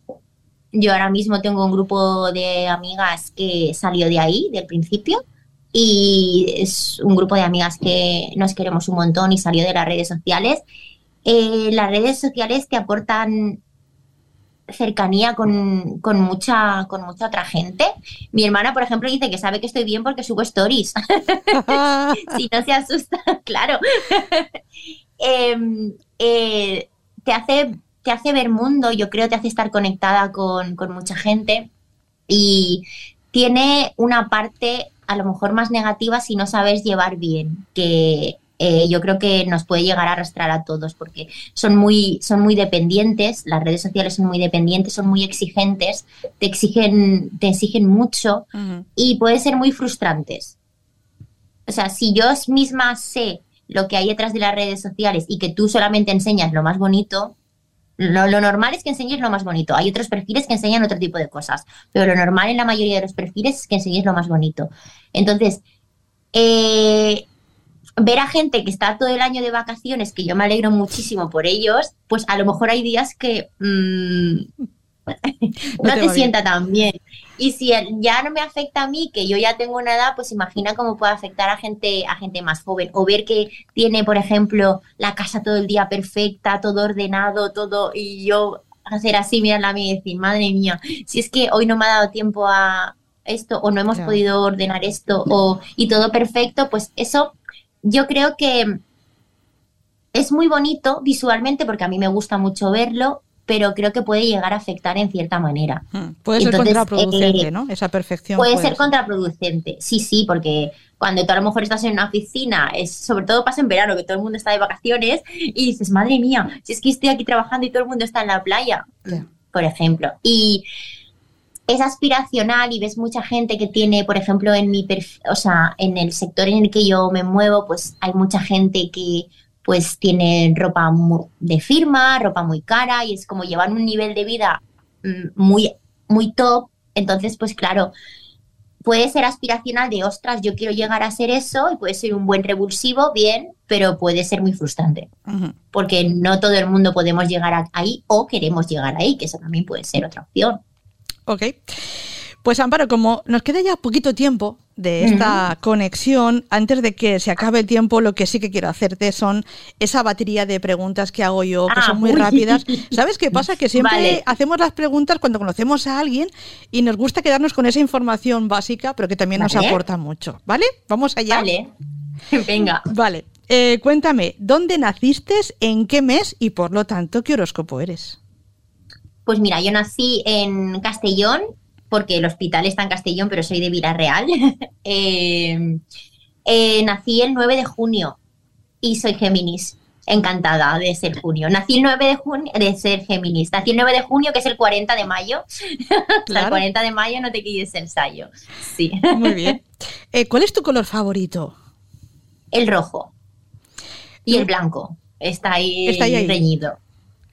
Yo ahora mismo tengo un grupo de amigas que salió de ahí, del principio, y es un grupo de amigas que nos queremos un montón y salió de las redes sociales. Eh, las redes sociales te aportan cercanía con, mucha, con mucha otra gente. Mi hermana, por ejemplo, dice que sabe que estoy bien porque subo stories. <laughs> si no se asusta, <laughs> claro. Em, eh, te, hace, te hace ver mundo, yo creo, te hace estar conectada con, mucha gente y tiene una parte a lo mejor más negativa si no sabes llevar bien, que eh, yo creo que nos puede llegar a arrastrar a todos porque son muy, son muy dependientes, las redes sociales son muy dependientes, son muy exigentes, te exigen, te exigen mucho y pueden ser muy frustrantes. O sea, si yo misma sé lo que hay detrás de las redes sociales y que tú solamente enseñas lo más bonito, lo, normal es que enseñes lo más bonito. Hay otros perfiles que enseñan otro tipo de cosas, pero lo normal en la mayoría de los perfiles es que enseñes lo más bonito. Entonces, eh, ver a gente que está todo el año de vacaciones, que yo me alegro muchísimo por ellos, pues a lo mejor hay días que mm, <laughs> no, te, sienta tan bien. Y si ya no me afecta a mí, que yo ya tengo una edad, pues imagina cómo puede afectar a gente, a gente más joven. O ver que tiene, por ejemplo, la casa todo el día perfecta, todo ordenado, todo, y yo hacer así, mirarla a mí y decir, madre mía, si es que hoy no me ha dado tiempo a esto, o no hemos podido ordenar esto, o, y todo perfecto, pues eso yo creo que es muy bonito visualmente, porque a mí me gusta mucho verlo, pero creo que puede llegar a afectar en cierta manera. Hmm, puede ser contraproducente, eh, ¿no? Esa perfección. Puede puede ser contraproducente, sí, sí, porque cuando tú a lo mejor estás en una oficina, es, sobre todo pasa en verano, que todo el mundo está de vacaciones y dices, madre mía, si es que estoy aquí trabajando y todo el mundo está en la playa, Ya. por ejemplo. Y es aspiracional y ves mucha gente que tiene, por ejemplo, en mi o sea, en el sector en el que yo me muevo, pues hay mucha gente que pues tiene ropa de firma, ropa muy cara y es como llevar un nivel de vida mm, muy muy top, entonces pues claro, puede ser aspiracional de ostras, yo quiero llegar a ser eso y puede ser un buen revulsivo, bien, pero puede ser muy frustrante porque no todo el mundo podemos llegar ahí o queremos llegar ahí, que eso también puede ser otra opción. Ok. Pues Amparo, como nos queda ya poquito tiempo de esta conexión, antes de que se acabe el tiempo, lo que sí que quiero hacerte son esa batería de preguntas que hago yo, que Ah, son muy uy. rápidas. ¿Sabes qué pasa? Que siempre Vale. hacemos las preguntas cuando conocemos a alguien y nos gusta quedarnos con esa información básica, pero que también nos aporta mucho. ¿Vale? Vamos allá. Vale, <laughs> venga. Vale. Eh, cuéntame, ¿dónde naciste, en qué mes y por lo tanto qué horóscopo eres? Pues mira, yo nací en Castellón, porque el hospital está en Castellón, pero soy de Villarreal. <laughs> Eh, eh, nací el 9 de junio y soy Géminis. Encantada de ser junio. Nací el 9 de junio de ser Géminis. Nací el 9 de junio, que es el 40 de mayo. <laughs> Hasta el Claro. 40 de mayo no te quites el ensayo. Sí. <laughs> Muy bien. Eh, ¿Cuál es tu color favorito? El rojo. Y el blanco. Está ahí, Está ahí, ahí. reñido.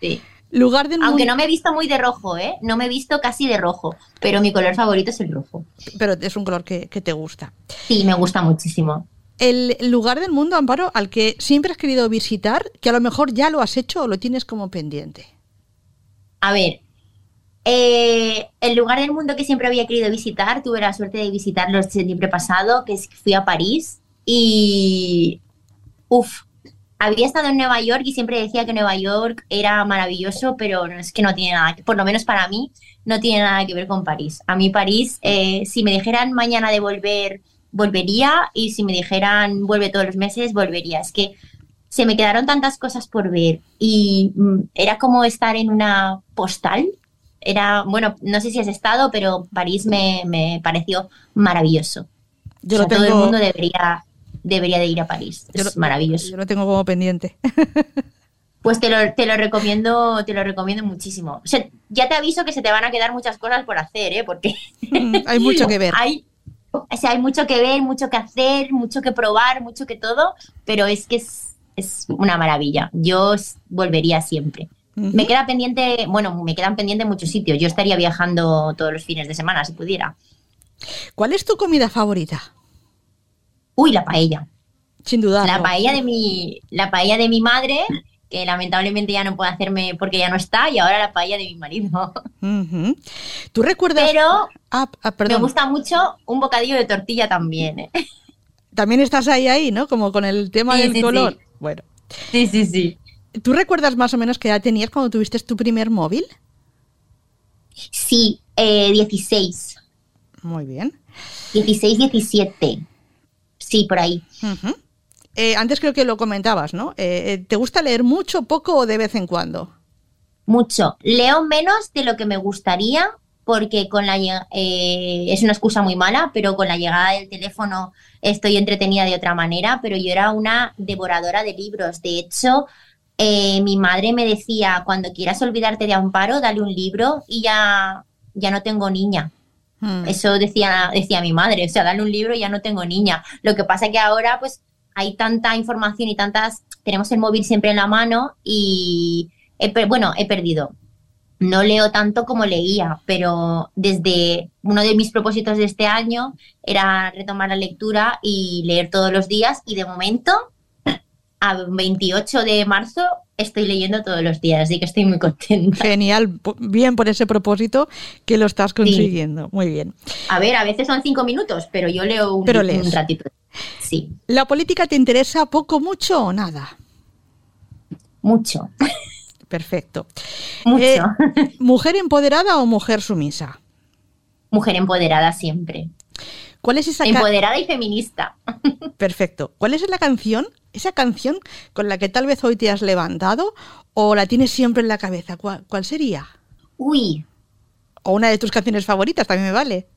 Sí. Lugar del Aunque mundo. no me he visto muy de rojo, ¿eh? No me he visto casi de rojo, pero mi color favorito es el rojo. Pero es un color que, que te gusta. Sí, me gusta muchísimo. El lugar del mundo, Amparo, al que siempre has querido visitar, que a lo mejor ya lo has hecho o lo tienes como pendiente. A ver, eh, el lugar del mundo que siempre había querido visitar, tuve la suerte de visitarlo el septiembre pasado, que es que fui a París y... Uf, había estado en Nueva York y siempre decía que Nueva York era maravilloso, pero no es que no tiene nada, que- por lo menos para mí, no tiene nada que ver con París. A mí París, eh, si me dijeran mañana de volver, volvería y si me dijeran vuelve todos los meses, volvería. Es que se me quedaron tantas cosas por ver y mm, era como estar en una postal. Era, bueno, no sé si has estado, pero París me, me pareció maravilloso. Yo O sea, lo tengo, Todo el mundo debería, debería de ir a París. yo Es lo- maravilloso. Yo lo tengo como pendiente. <laughs> Pues te lo, te lo recomiendo, te lo recomiendo muchísimo. O sea, ya te aviso que se te van a quedar muchas cosas por hacer, ¿eh? Porque Mm, Hay mucho que ver. hay, o sea, hay mucho que ver, mucho que hacer, mucho que probar, mucho que todo, pero es que es, es una maravilla. Yo volvería siempre. Me queda pendiente, bueno, me quedan pendientes muchos sitios. Yo estaría viajando todos los fines de semana si pudiera. ¿Cuál es tu comida favorita? Uy, la paella. Sin duda. La paella de mi, la paella de mi madre, que lamentablemente ya no puede hacerme porque ya no está, y ahora la paella de mi marido. ¿Tú recuerdas? Pero Ah, ah, me gusta mucho un bocadillo de tortilla también. ¿eh? También estás ahí, ahí, ¿no? Como con el tema Sí, del sí, color. sí. Bueno. Sí, sí, sí. ¿Tú recuerdas más o menos qué edad tenías cuando tuviste tu primer móvil? Sí, eh, 16. Muy bien. 16, 17. Sí, por ahí. Eh, antes creo que lo comentabas, ¿no? Eh, eh, ¿Te gusta leer mucho, poco o de vez en cuando? Mucho. Leo menos de lo que me gustaría porque con la eh, es una excusa muy mala, pero con la llegada del teléfono estoy entretenida de otra manera, pero yo era una devoradora de libros. De hecho, eh, mi madre me decía, cuando quieras olvidarte de Amparo, dale un libro y ya, ya no tengo niña. Mm. Eso decía, decía mi madre, o sea, dale un libro y ya no tengo niña. Lo que pasa que ahora pues hay tanta información y tantas, tenemos el móvil siempre en la mano y, he bueno, he perdido. No leo tanto como leía, pero desde uno de mis propósitos de este año era retomar la lectura y leer todos los días y de momento, a 28 de marzo, estoy leyendo todos los días, así que estoy muy contenta. Genial, bien por ese propósito que lo estás consiguiendo. Muy bien. A ver, a veces son cinco minutos, pero yo leo un, Pero un ratito. Sí, ¿La política te interesa poco, mucho o nada? mucho, Perfecto. mucho. Eh, ¿Mujer empoderada o mujer sumisa? Mujer empoderada siempre. ¿Cuál es esa Empoderada y feminista. <laughs> Perfecto. ¿Cuál es la canción, esa canción con la que tal vez hoy te has levantado o la tienes siempre en la cabeza? ¿Cuál, cuál sería? Uy. O una de tus canciones favoritas, también me vale.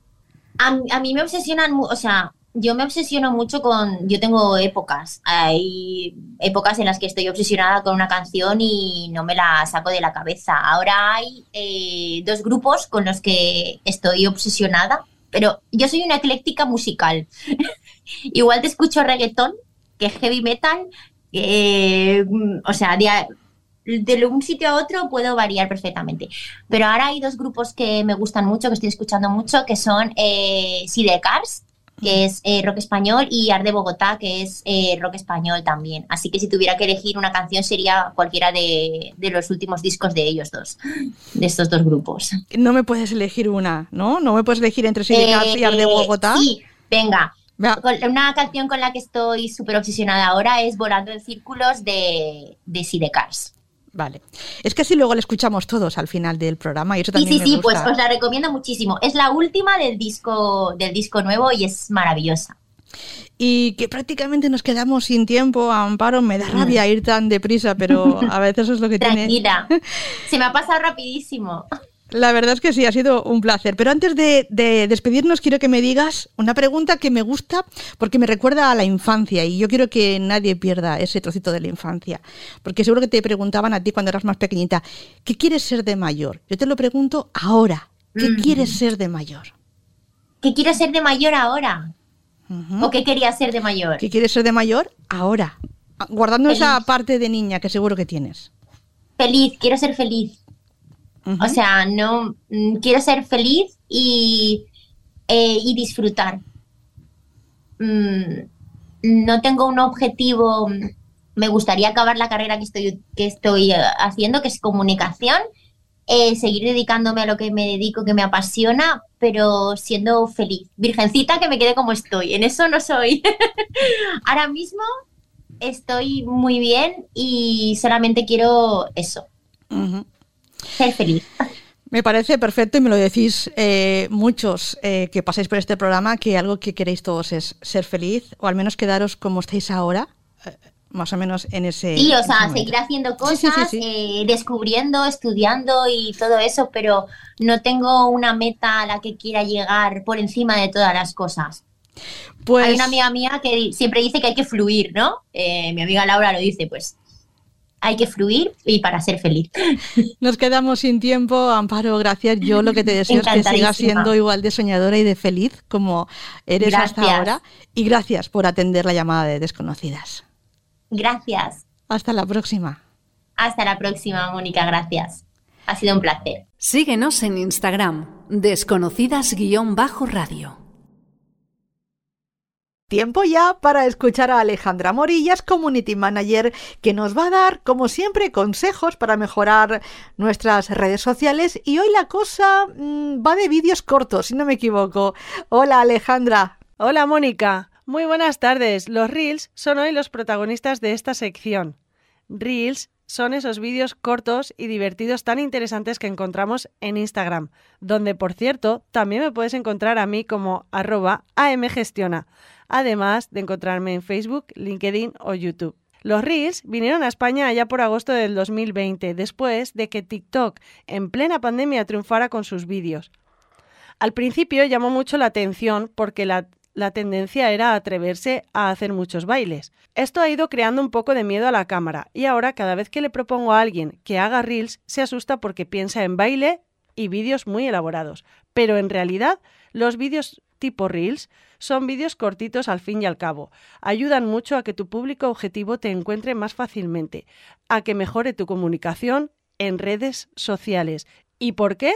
A, a mí me obsesionan, o sea, yo me obsesiono mucho con, yo tengo épocas, hay épocas en las que estoy obsesionada con una canción y no me la saco de la cabeza. Ahora hay eh, dos grupos con los que estoy obsesionada, pero yo soy una ecléctica musical. <laughs> Igual te escucho reggaetón, que heavy metal, o sea, de, un sitio a otro puedo variar perfectamente. Pero ahora hay dos grupos que me gustan mucho, que estoy escuchando mucho, que son eh, Cars que es eh, rock español, y Art de Bogotá, que es eh, rock español también. Así que si tuviera que elegir una canción sería cualquiera de, los últimos discos de ellos dos, de estos dos grupos. No me puedes elegir una, ¿no? No me puedes elegir entre Sidecars y Art de Bogotá. Sí, venga. Una canción con la que estoy súper obsesionada ahora es Volando en Círculos de, de Sidecars. Vale. Es que así luego la escuchamos todos al final del programa y eso también sí, sí, sí, pues os la recomiendo muchísimo. Es la última del disco, del disco nuevo y es maravillosa. Y que prácticamente nos quedamos sin tiempo, Amparo, me da rabia ir tan deprisa, pero a veces es lo que tiene. Tranquila, <laughs> se me ha pasado rapidísimo. La verdad es que sí, ha sido un placer. Pero antes de, despedirnos, quiero que me digas una pregunta que me gusta porque me recuerda a la infancia y yo quiero que nadie pierda ese trocito de la infancia. Porque seguro que te preguntaban a ti cuando eras más pequeñita, ¿qué quieres ser de mayor? Yo te lo pregunto ahora, ¿qué quieres ser de mayor? ¿Qué quieres ser de mayor ahora? ¿O qué querías ser de mayor? ¿Qué quieres ser de mayor ahora? Guardando esa parte de niña que seguro que tienes. Feliz, quiero ser feliz. O sea, no mm, quiero ser feliz y, eh, y disfrutar. Mm, no tengo un objetivo. Me gustaría acabar la carrera que estoy, que estoy eh, haciendo, que es comunicación, eh, seguir dedicándome a lo que me dedico, que me apasiona, pero siendo feliz. Virgencita, que me quede como estoy. En eso no soy. <laughs> Ahora mismo estoy muy bien y solamente quiero eso ser feliz. Me parece perfecto y me lo decís eh, muchos eh, que pasáis por este programa que algo que queréis todos es ser feliz o al menos quedaros como estáis ahora. Eh, más o menos en ese. Sí, o sea, seguir haciendo cosas, descubriendo, estudiando y todo eso, pero no tengo una meta a la que quiera llegar por encima de todas las cosas. Pues... Hay una amiga mía que siempre dice que hay que fluir, ¿no? mi amiga Laura lo dice, pues hay que fluir y para ser feliz. Nos quedamos sin tiempo, Amparo, gracias. Yo lo que te deseo es que sigas siendo igual de soñadora y de feliz como eres hasta ahora. Y gracias por atender la llamada de desconocidas. Gracias. Hasta la próxima. Hasta la próxima, Mónica, gracias. Ha sido un placer. Síguenos en Instagram, desconocidas-radio. Tiempo ya para escuchar a Alejandra Morillas, Community Manager, que nos va a dar, como siempre, consejos para mejorar nuestras redes sociales. Y hoy la cosa mm, va de vídeos cortos, si no me equivoco. Hola Alejandra. Hola Mónica. Muy buenas tardes. Los Reels son hoy los protagonistas de esta sección. Reels son esos vídeos cortos y divertidos tan interesantes que encontramos en Instagram, donde por cierto también me puedes encontrar a mí como arroba amgestiona además de encontrarme en Facebook, LinkedIn o YouTube. Los Reels vinieron a España allá por agosto del 2020, después de que TikTok en plena pandemia triunfara con sus vídeos. Al principio llamó mucho la atención porque la, la, tendencia era atreverse a hacer muchos bailes. Esto ha ido creando un poco de miedo a la cámara y ahora cada vez que le propongo a alguien que haga Reels se asusta porque piensa en baile y vídeos muy elaborados. Pero en realidad los vídeos tipo Reels son vídeos cortitos al fin y al cabo. Ayudan mucho a que tu público objetivo te encuentre más fácilmente, a que mejore tu comunicación en redes sociales. ¿Y por qué?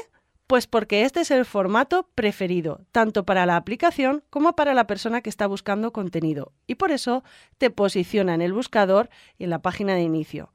Pues porque este es el formato preferido, tanto para la aplicación como para la persona que está buscando contenido, y por eso te posiciona en el buscador y en la página de inicio.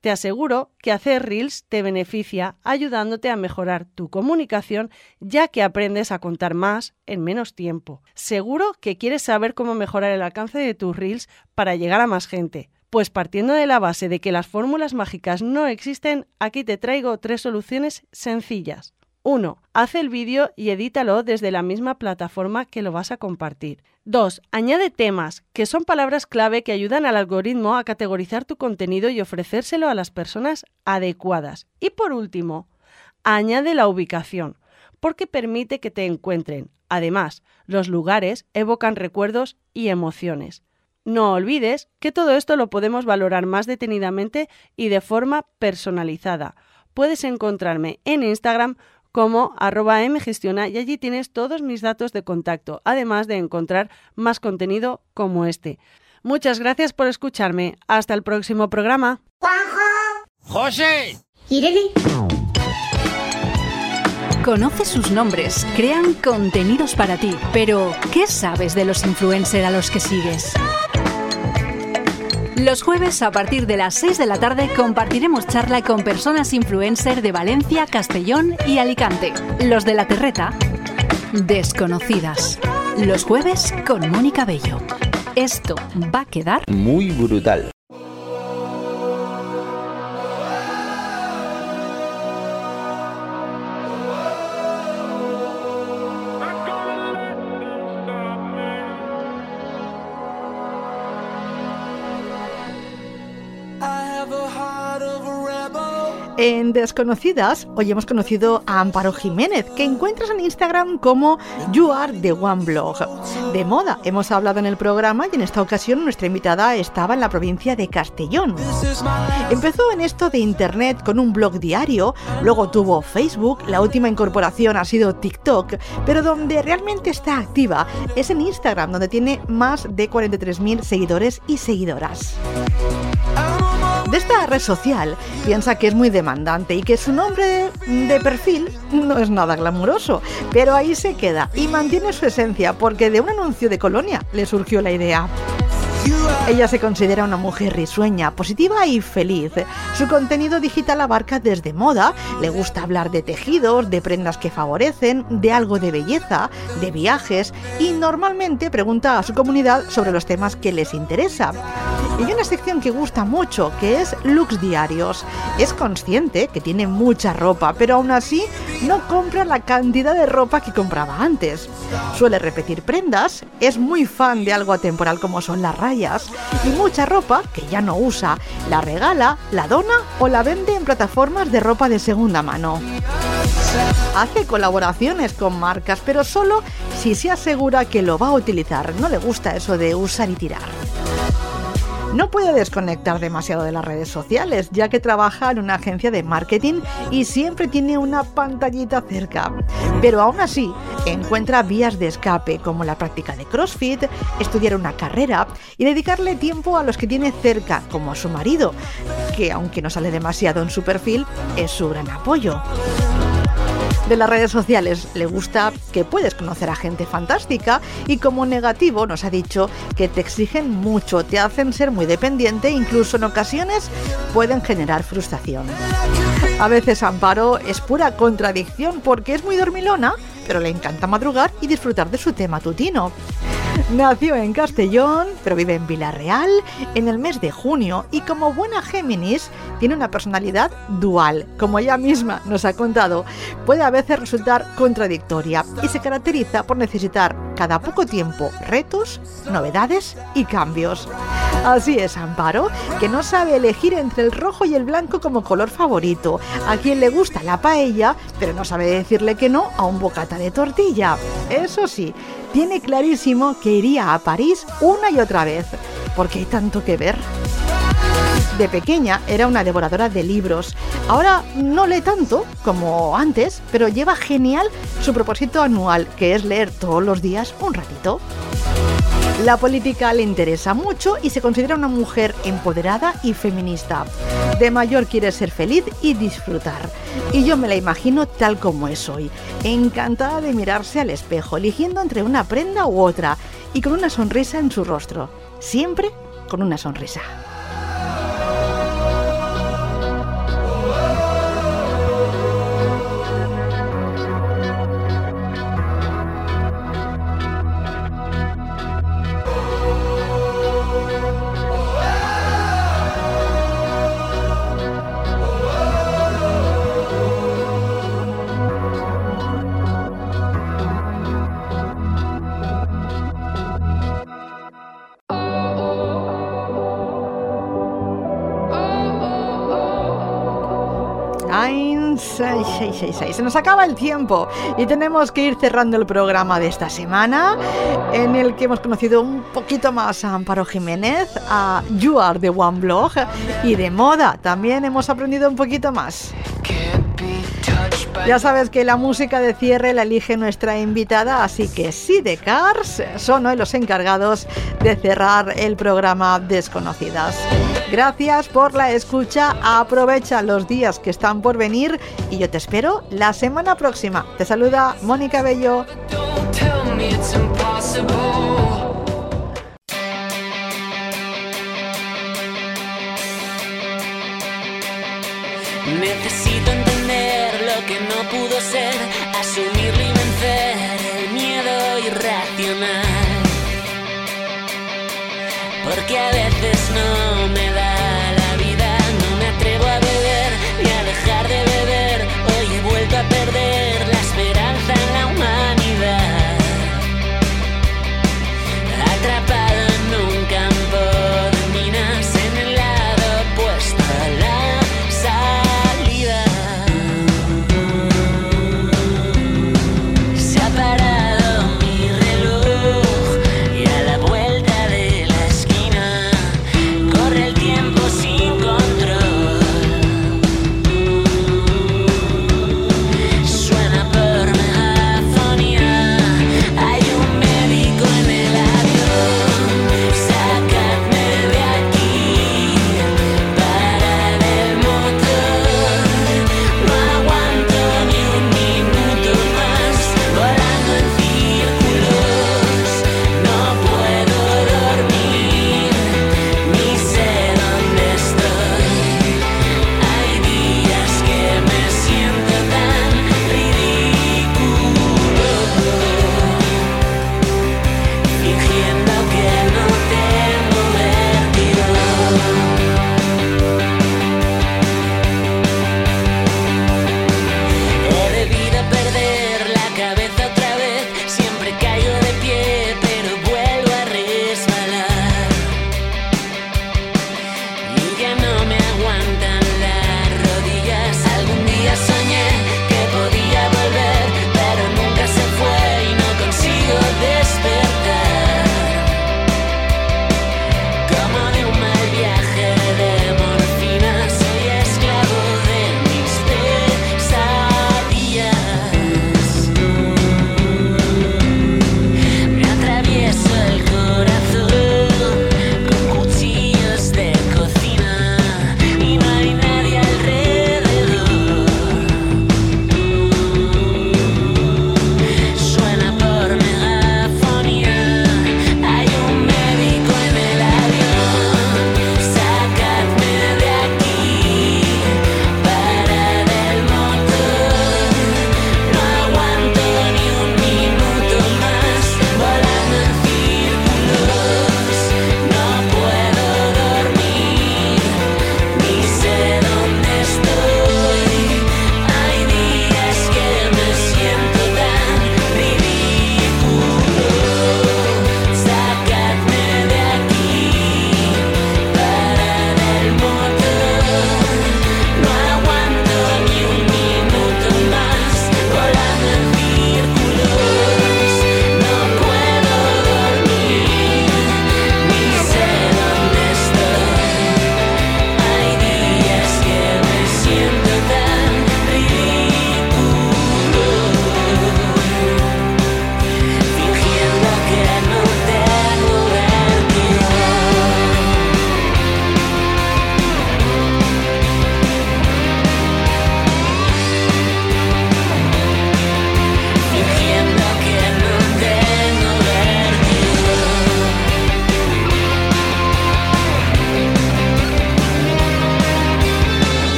Te aseguro que hacer Reels te beneficia ayudándote a mejorar tu comunicación ya que aprendes a contar más en menos tiempo. Seguro que quieres saber cómo mejorar el alcance de tus Reels para llegar a más gente. Pues partiendo de la base de que las fórmulas mágicas no existen, aquí te traigo tres soluciones sencillas. 1. Haz el vídeo y edítalo desde la misma plataforma que lo vas a compartir. 2. Añade temas, que son palabras clave que ayudan al algoritmo a categorizar tu contenido y ofrecérselo a las personas adecuadas. Y por último, añade la ubicación, porque permite que te encuentren. Además, los lugares evocan recuerdos y emociones. No olvides que todo esto lo podemos valorar más detenidamente y de forma personalizada. Puedes encontrarme en Instagram como arroba mgestiona y allí tienes todos mis datos de contacto, además de encontrar más contenido como este. Muchas gracias por escucharme. Hasta el próximo programa. ¡José! Conoce sus nombres, crean contenidos para ti, pero ¿qué sabes de los influencers a los que sigues? Los jueves a partir de las 6 de la tarde compartiremos charla con personas influencer de Valencia, Castellón y Alicante. Los de la Terreta, desconocidas. Los jueves con Mónica Bello. Esto va a quedar muy brutal. En Desconocidas, hoy hemos conocido a Amparo Jiménez, que encuentras en Instagram como You. De moda, hemos hablado en el programa y en esta ocasión nuestra invitada estaba en la provincia de Castellón. Empezó en esto de internet con un blog diario, luego tuvo Facebook, la última incorporación ha sido TikTok, pero donde realmente está activa es en Instagram, donde tiene más de 43.000 seguidores y seguidoras de esta red social piensa que es muy demandante y que su nombre de perfil no es nada glamuroso, pero ahí se queda y mantiene su esencia porque de un anuncio de colonia le surgió la idea. Ella se considera una mujer risueña, positiva y feliz. Su contenido digital abarca desde moda, le gusta hablar de tejidos, de prendas que favorecen, de algo de belleza, de viajes y normalmente pregunta a su comunidad sobre los temas que les interesa. Y hay una sección que gusta mucho, que es looks diarios. Es consciente que tiene mucha ropa, pero aún así no compra la cantidad de ropa que compraba antes. Suele repetir prendas, es muy fan de algo atemporal como son las rayas y mucha ropa que ya no usa, la regala, la dona o la vende en plataformas de ropa de segunda mano. Hace colaboraciones con marcas, pero solo si se asegura que lo va a utilizar. No le gusta eso de usar y tirar. No puede desconectar demasiado de las redes sociales, ya que trabaja en una agencia de marketing y siempre tiene una pantallita cerca. Pero aún así, encuentra vías de escape como la práctica de CrossFit, estudiar una carrera y dedicarle tiempo a los que tiene cerca, como a su marido, que aunque no sale demasiado en su perfil, es su gran apoyo de las redes sociales. Le gusta que puedes conocer a gente fantástica y como negativo nos ha dicho que te exigen mucho, te hacen ser muy dependiente e incluso en ocasiones pueden generar frustración. A veces Amparo es pura contradicción porque es muy dormilona, pero le encanta madrugar y disfrutar de su tema tutino. Nació en Castellón, pero vive en Villarreal en el mes de junio y como buena Géminis tiene una personalidad dual, como ella misma nos ha contado. Puede a veces resultar contradictoria y se caracteriza por necesitar cada poco tiempo retos, novedades y cambios. Así es Amparo, que no sabe elegir entre el rojo y el blanco como color favorito, a quien le gusta la paella, pero no sabe decirle que no a un bocata de tortilla. Eso sí, tiene clarísimo que iría a París una y otra vez, porque hay tanto que ver. De pequeña era una devoradora de libros. Ahora no lee tanto como antes, pero lleva genial su propósito anual, que es leer todos los días un ratito. La política le interesa mucho y se considera una mujer empoderada y feminista. De mayor quiere ser feliz y disfrutar. Y yo me la imagino tal como es hoy, encantada de mirarse al espejo, eligiendo entre una prenda u otra y con una sonrisa en su rostro. Siempre con una sonrisa. Se nos acaba el tiempo y tenemos que ir cerrando el programa de esta semana en el que hemos conocido un poquito más a Amparo Jiménez, a You Are de One Blog y de moda. También hemos aprendido un poquito más. Ya sabes que la música de cierre la elige nuestra invitada, así que sí, de Cars son hoy los encargados de cerrar el programa Desconocidas. Gracias por la escucha, aprovecha los días que están por venir y yo te espero la semana próxima. Te saluda Mónica Bello pudo ser asumirlo y vencer el miedo irracional. Porque a veces no.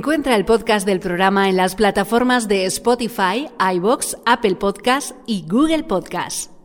Encuentra el podcast del programa en las plataformas de Spotify, iBox, Apple Podcast y Google Podcast.